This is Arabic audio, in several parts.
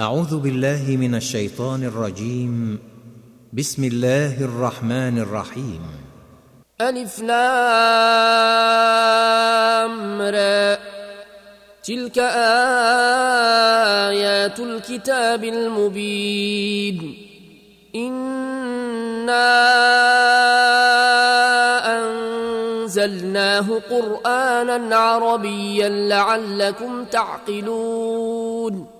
أعوذ بالله من الشيطان الرجيم. بسم الله الرحمن الرحيم. ألف لام را. تلك آيات الكتاب المبين. إنا أنزلناه قرآنا عربيا لعلكم تعقلون.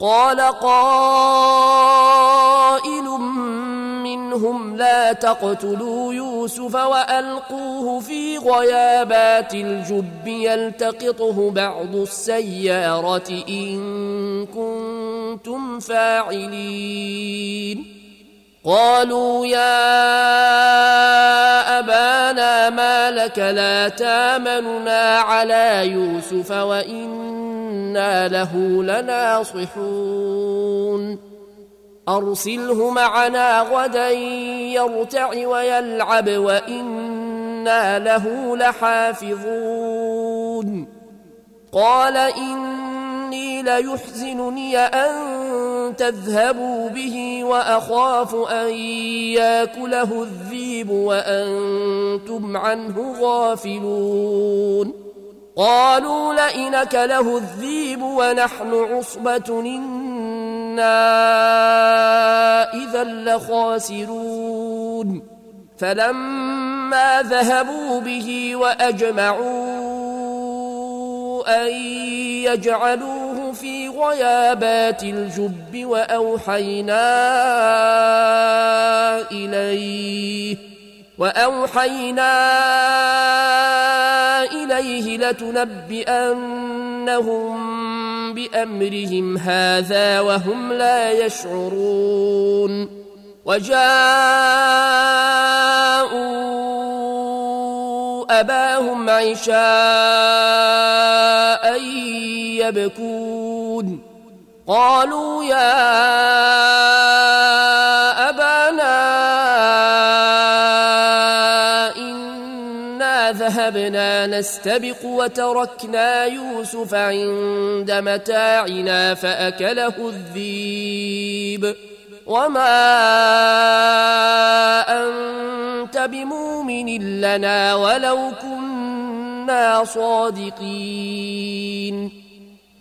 قال قائل منهم لا تقتلوا يوسف وألقوه في غيابات الجب يلتقطه بعض السيارة إن كنتم فاعلين. قالوا يا أبانا ما لك لا تامننا على يوسف وإنا له لناصحون. أرسله معنا غدا يرتع ويلعب وإنا له لحافظون. قال إني ليحزنني أن تذهبوا به وأخاف أن يأكله الذيب وأنتم عنه غافلون. قالوا لئنك له الذيب ونحن عصبة إنا إذا لخاسرون. فلما ذهبوا به وأجمعوا أن يجعلوه في غيابات الجب وأوحينا إليه وأوحينا إليه لتنبئنهم بأمرهم هذا وهم لا يشعرون وجاءوا أباهم عشاء يبكون. قالوا يا أبانا إنا ذهبنا نستبق وتركنا يوسف عند متاعنا فأكله الذيب. وما أنت بمؤمن لنا ولو كنا صادقين.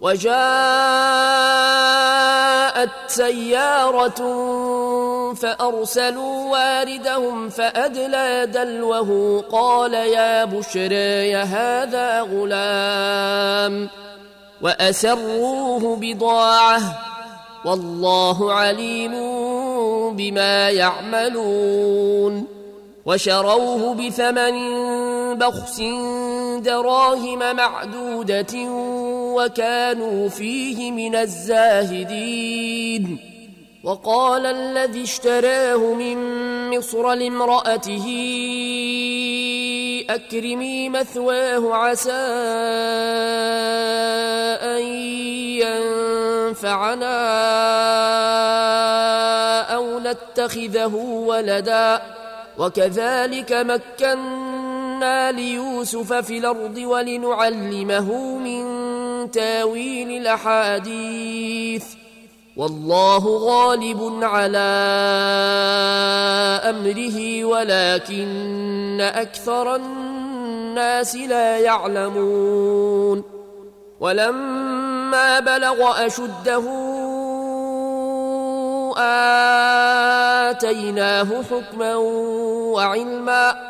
وجاءت سيارة فأرسلوا واردهم فأدلى دلوه قال يا بشرى هذا غلام وأسروه بضاعة والله عليم بما يعملون وشروه بثمن بخس دراهم معدودة وكانوا فيه من الزاهدين. وقال الذي اشتراه من مصر لامرأته أكرمي مثواه عسى أن ينفعنا أو نتخذه ولدا. وكذلك مكنا ليوسف في الأرض ولنعلمه من تاويل الأحاديث والله غالب على امره ولكن أكثر الناس لا يعلمون ولما بلغ اشده اتيناه حكما وعلما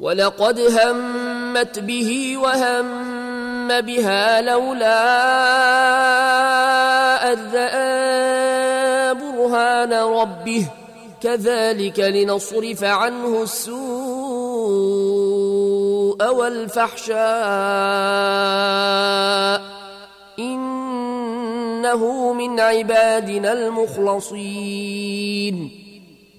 ولقد همت به وهم بها لولا رأى برهان ربه. كذلك لنصرف عنه السوء والفحشاء. إنه من عبادنا المخلصين.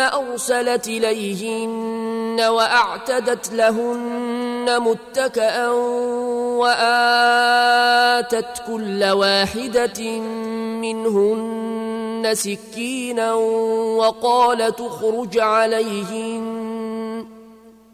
أرسلت إليهن وأعتدت لهن متكأ وآتت كل واحدة منهن سكينا وقال تخرج عليهن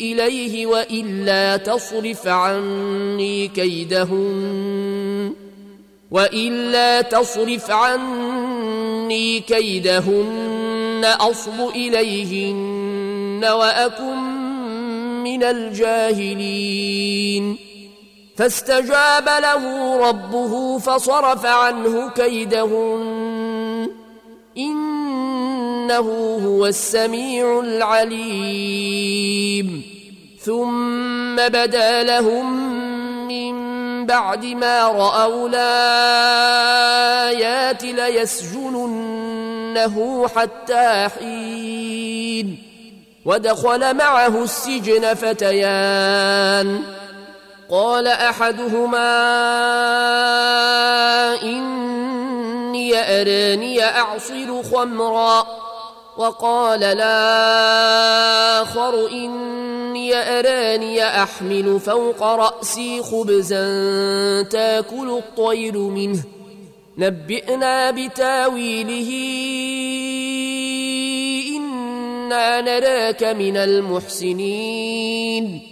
إليه وإلا تصرف عني كيدهن وإلا تصرف عني كيدهن أصب إليهن وأكن من الجاهلين. فاستجاب له ربه فصرف عنه كيدهن. إنه هو السميع العليم. ثم بدا لهم من بعد ما رأوا الآيات ليسجننه حتى حين. ودخل معه السجن فتيان. قال أحدهما اني أراني أعصر خمرا وقال الآخر إني أراني أحمل فوق رأسي خبزا تأكل الطير منه. نبئنا بتاويله. إنا نراك من المحسنين.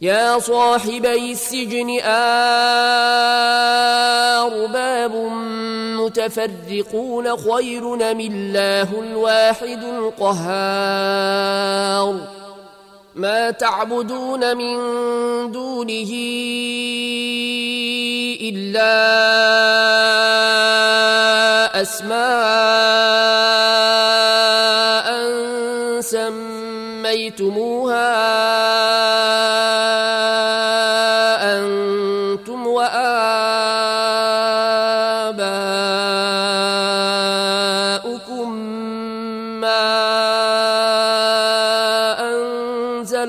يا صاحبي السجن أرباب متفرقون خير من الله الواحد القهار؟ ما تعبدون من دونه إلا أسماء سميتموها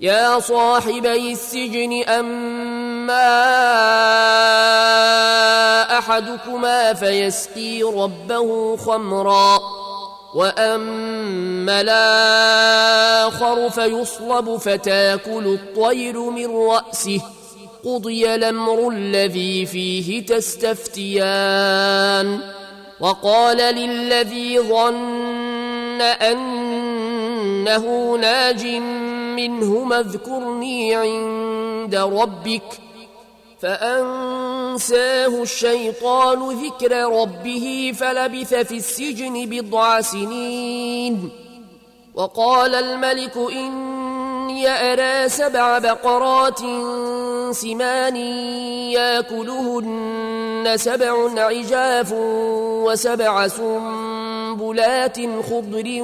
يا صاحبي السجن أما أحدكما فيسقي ربه خمرا وأما الآخر فيصلب فتاكل الطير من رأسه. قضي الأمر الذي فيه تستفتيان. وقال للذي ظن أنه ناج منهما اذكرني عند ربك فأنساه الشيطان ذكر ربه فلبث في السجن بضع سنين وقال الملك إني أرى سبع بقرات سمان يأكلهن سبع عجاف وسبع سنبلات خضر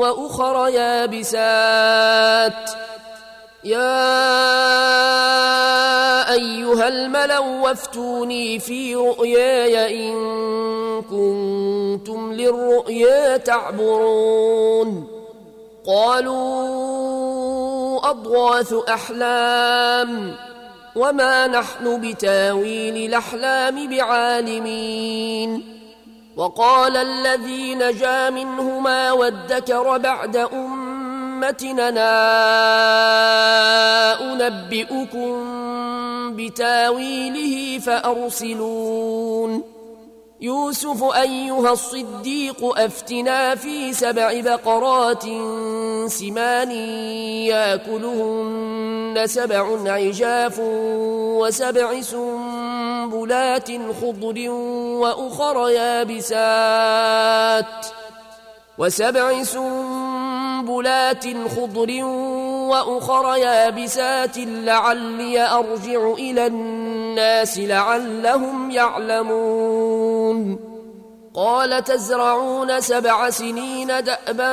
وأخر يابسات يا أيها الملأ وافتوني في رؤياي إن كنتم للرؤيا تعبرون قالوا أضواث أحلام وما نحن بتاويل الأحلام بعالمين وقال الذي نجا منهما وادكر بعد أمتنا أنبئكم بتاويله فأرسلون. يوسف أيها الصديق أفتنا في سبع بقرات سمان ياكلهن سبع عجاف وسبع سنبلات خضر وأخر يابسات وسبع سنبلات خضر وأخر يابسات لعلي أرجع إلى الناس لعلهم يعلمون. قال تزرعون سبع سنين دأبا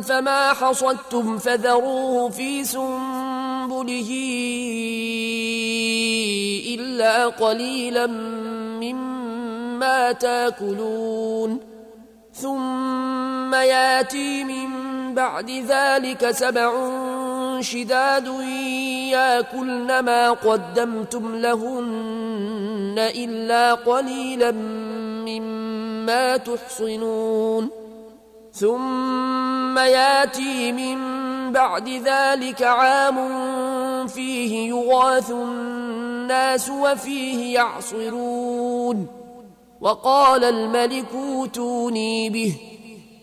فما حصدتم فذروه في سنبله إلا قليلا مما تاكلون. ثم ياتي من بعد ذلك سبع شداد ياكلن ما قدمتم لهن إلا قليلا مما تحصنون. ثم ياتي من بعد ذلك عام فيه يغاث الناس وفيه يعصرون. وقال الملك اوتوني به.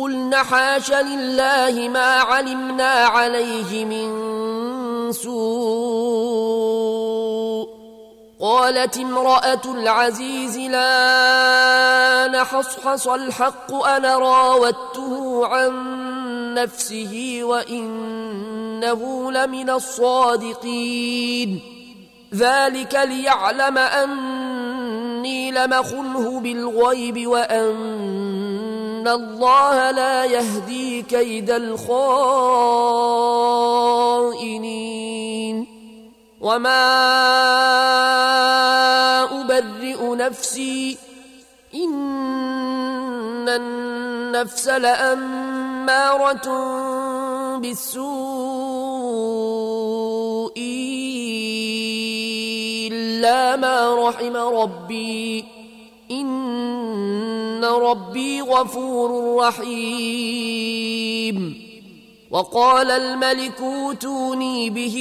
قلن حاش لله ما علمنا عليه من سوء. قالت امرأة العزيز لا نحصحص الحق أنا راودته عن نفسه وإنه لمن الصادقين. ذلك ليعلم أني لمخنه بالغيب وأن الله لا يهدي كيد الخائنين وما أبرئ نفسي إن النفس لأمارة بالسوء إلا ما رحم ربي إن ربي غفور رحيم. وقال الملك اوتوني به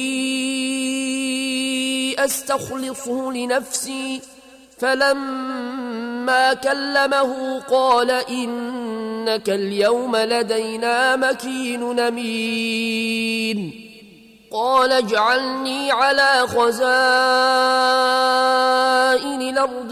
استخلصه لنفسي. فلما كلمه قال انك اليوم لدينا مكين امين. قال اجعلني على خزائن الأرض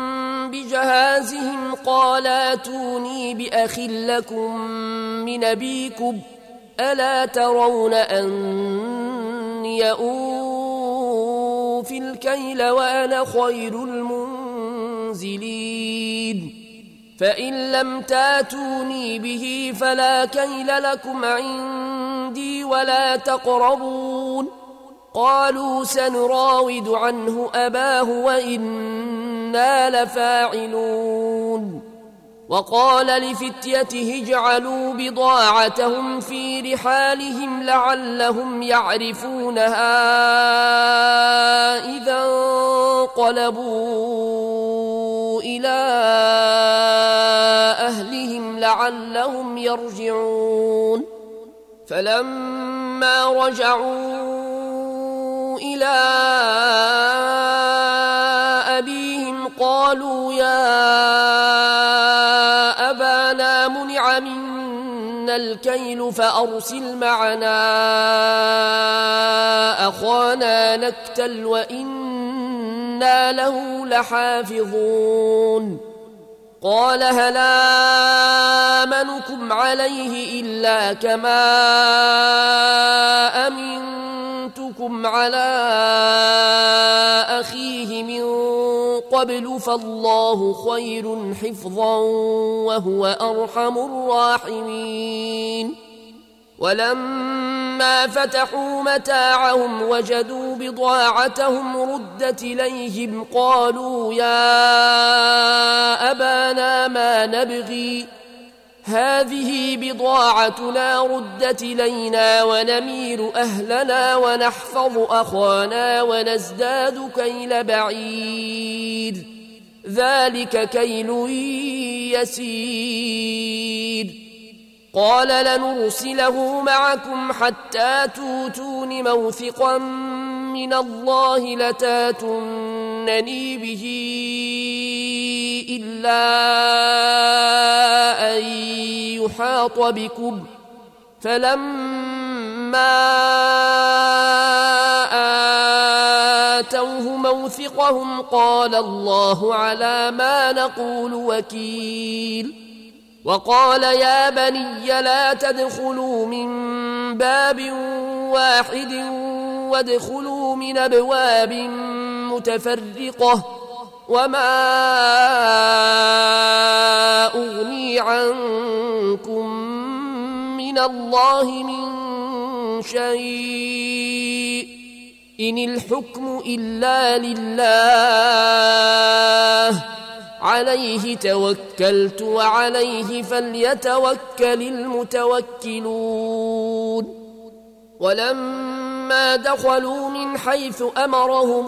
بجهازهم قال أتوني بأخ لكم من أبيكم ألا ترون أني أوفي الكيل وأنا خير المنزلين. فإن لم تاتوني به فلا كيل لكم عندي ولا تقربون. قالوا سنراود عنه أباه وإنا لفاعلون. وقال لفتيته اجعلوا بضاعتهم في رحالهم لعلهم يعرفونها إذا انقلبوا إلى أهلهم لعلهم يرجعون. فلما رجعوا إلى أبيهم قالوا يا أبانا منع منا الكيل فأرسل معنا أخانا نكتل وإنا له لحافظون. قال هل آمنكم عليه إلا كما أمنتم أمنتكم على أخيه من قبل فالله خير حفظا وهو أرحم الراحمين ولما فتحوا متاعهم وجدوا بضاعتهم ردت إليهم قالوا يا أبانا ما نبغي هذه بضاعتنا ردت الينا ونمير أهلنا ونحفظ اخانا ونزداد كيل بعير. ذلك كيل يسير. قال لنرسله معكم حتى توتون موثقا من الله لتاتونني به. إلا أن يحاط بكم. فلما آتوه موثقهم قال الله على ما نقول وكيل. وقال يا بني لا تدخلوا من باب واحد وادخلوا من أبواب متفرقة. وما اغني عنكم من الله من شيء ان الحكم الا لله عليه توكلت وعليه فليتوكل المتوكلون ولما دخلوا من حيث امرهم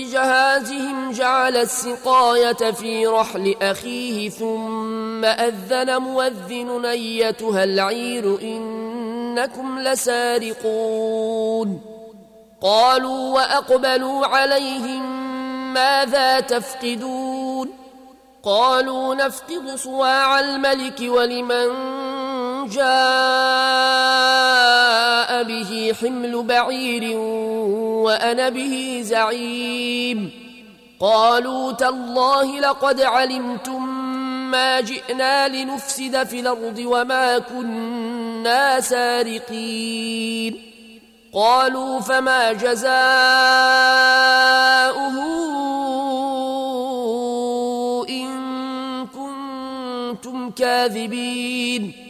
بجهازهم جعل السقاية في رحل أخيه ثم أذن مؤذن أيتها العير إنكم لسارقون. قالوا وأقبلوا عليهم ماذا تفقدون؟ قالوا نفقد صواع الملك ولمن جاء به حمل بعير وأنا به زعيم. قالوا تالله لقد علمتم ما جئنا لنفسد في الأرض وما كنا سارقين. قالوا فما جزاؤه إن كنتم كاذبين.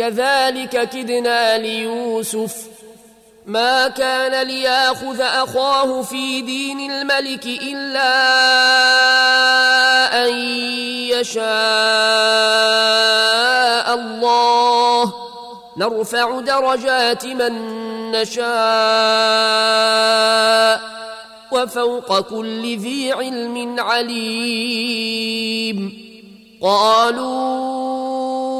كذلك كدنا ليوسف. ما كان ليأخذ أخاه في دين الملك إلا أن يشاء الله. نرفع درجات من نشاء وفوق كل ذي علم عليم. قالوا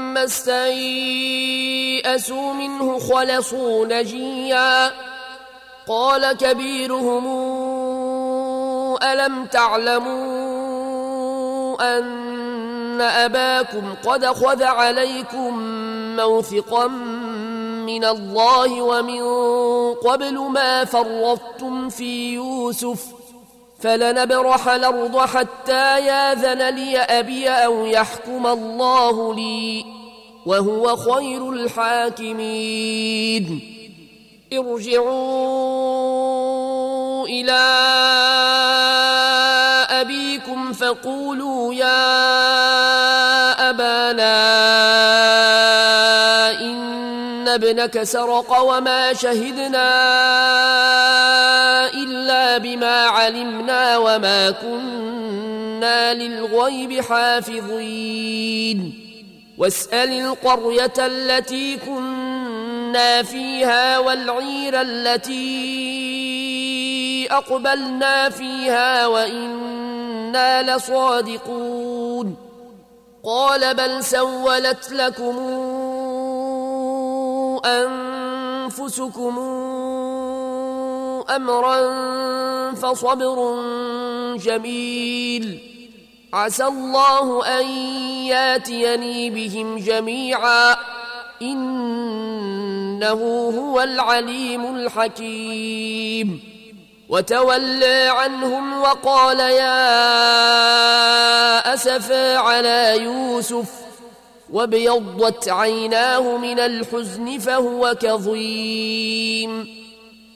استيئسوا منه خلصوا نجيا. قال كبيرهم ألم تعلموا أن أباكم قد خذ عليكم موثقا من الله ومن قبل ما فرطتم في يوسف؟ فلنبرح الأرض حتى ياذن لي أبي أو يحكم الله لي. وهو خير الحاكمين. ارجعوا إلى أبيكم فقولوا يا أبانا إن ابنك سرق وما شهدنا إلا بما علمنا وما كنا للغيب حافظين. واسأل القرية التي كنا فيها والعير التي أقبلنا فيها وإنا لصادقون. قال بل سولت لكم أنفسكم أمرا فصبر جميل. عسى الله أن ياتيني بهم جميعا. إنه هو العليم الحكيم. وتولى عنهم وقال يا أسفا على يوسف. وابيضت عيناه من الحزن فهو كظيم.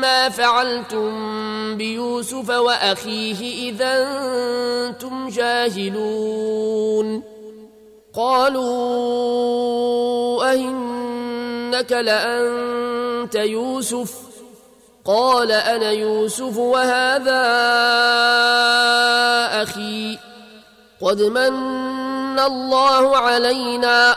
ما فعلتم بيوسف وأخيه إذا أنتم جاهلون. قالوا أئنك لأنت يوسف؟ قال أنا يوسف وهذا أخي. قد من الله علينا.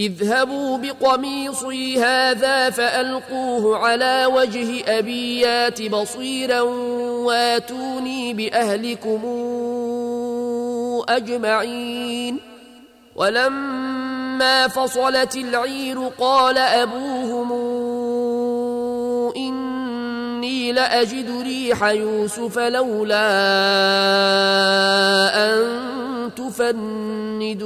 اذهبوا بقميصي هذا فألقوه على وجه أبيات بصيرا واتوني بأهلكم أجمعين. ولما فصلت العير قال أبوهم إني لأجد ريح يوسف لولا أن تفندون.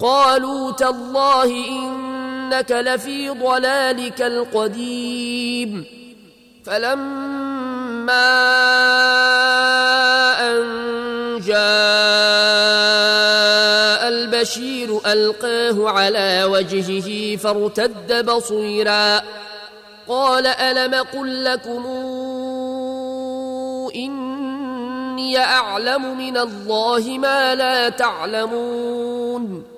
قالوا تالله إنك لفي ضلالك القديم. فلما أن جاء البشير ألقاه على وجهه فارتد بصيرا. قال ألم قل لكم إني أعلم من الله ما لا تعلمون.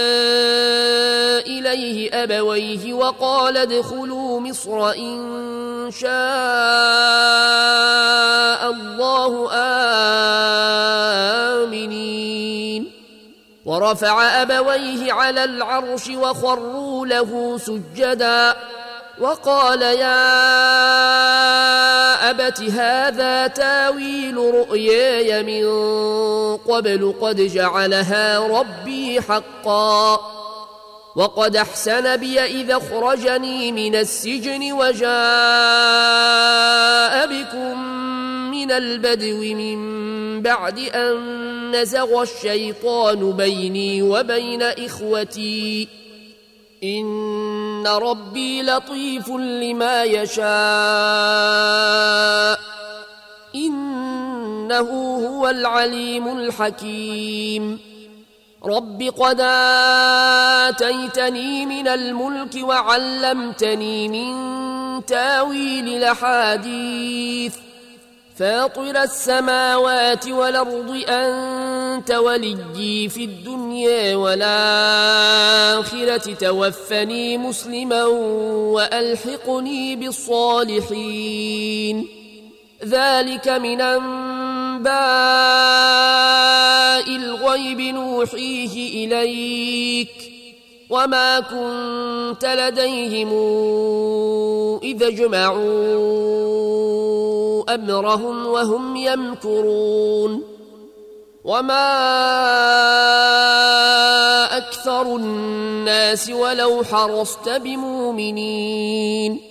إليه أبويه وقال ادخلوا مصر إن شاء الله آمنين. ورفع أبويه على العرش وخروا له سجدا. وقال يا أبت هذا تاويل رؤياي من قبل قد جعلها ربي حقا. وقد أحسن بي إذا اخرجني من السجن وجاء بكم من البدو من بعد أن نزغ الشيطان بيني وبين إخوتي. إن ربي لطيف لما يشاء. إنه هو العليم الحكيم. رب قد آتيتني من الملك وعلمتني من تاويل الأحاديث فاطر السماوات والأرض أنت وليي في الدنيا والآخرة توفني مسلما وألحقني بالصالحين ذلك من أنباء الغيب نوحيه إليك وما كنت لديهم إذا جمعوا أمرهم وهم يمكرون وما أكثر الناس ولو حرصت بمؤمنين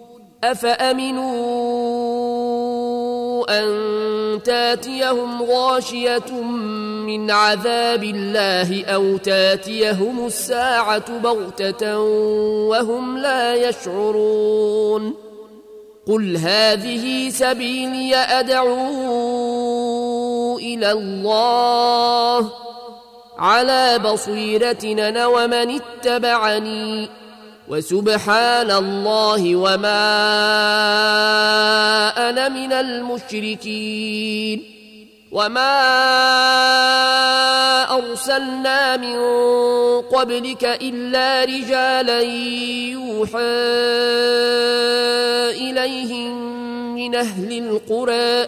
أفأمنوا أن تاتيهم غاشية من عذاب الله أو تاتيهم الساعة بغتة وهم لا يشعرون قل هذه سبيلي أدعو إلى الله على بصيرتنا ومن اتبعني وسبحان الله وما أنا من المشركين وما أرسلنا من قبلك إلا رجالا يوحى إليهم من أهل القرى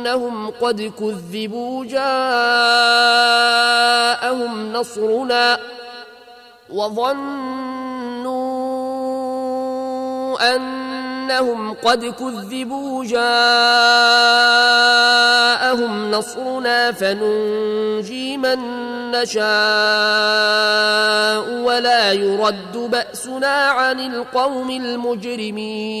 انهم قد كذبوا جاءهم نصرنا وظنوا أنهم قد كذبوا جاءهم نصرنا فننجي من نشاء ولا يرد بأسنا عن القوم المجرمين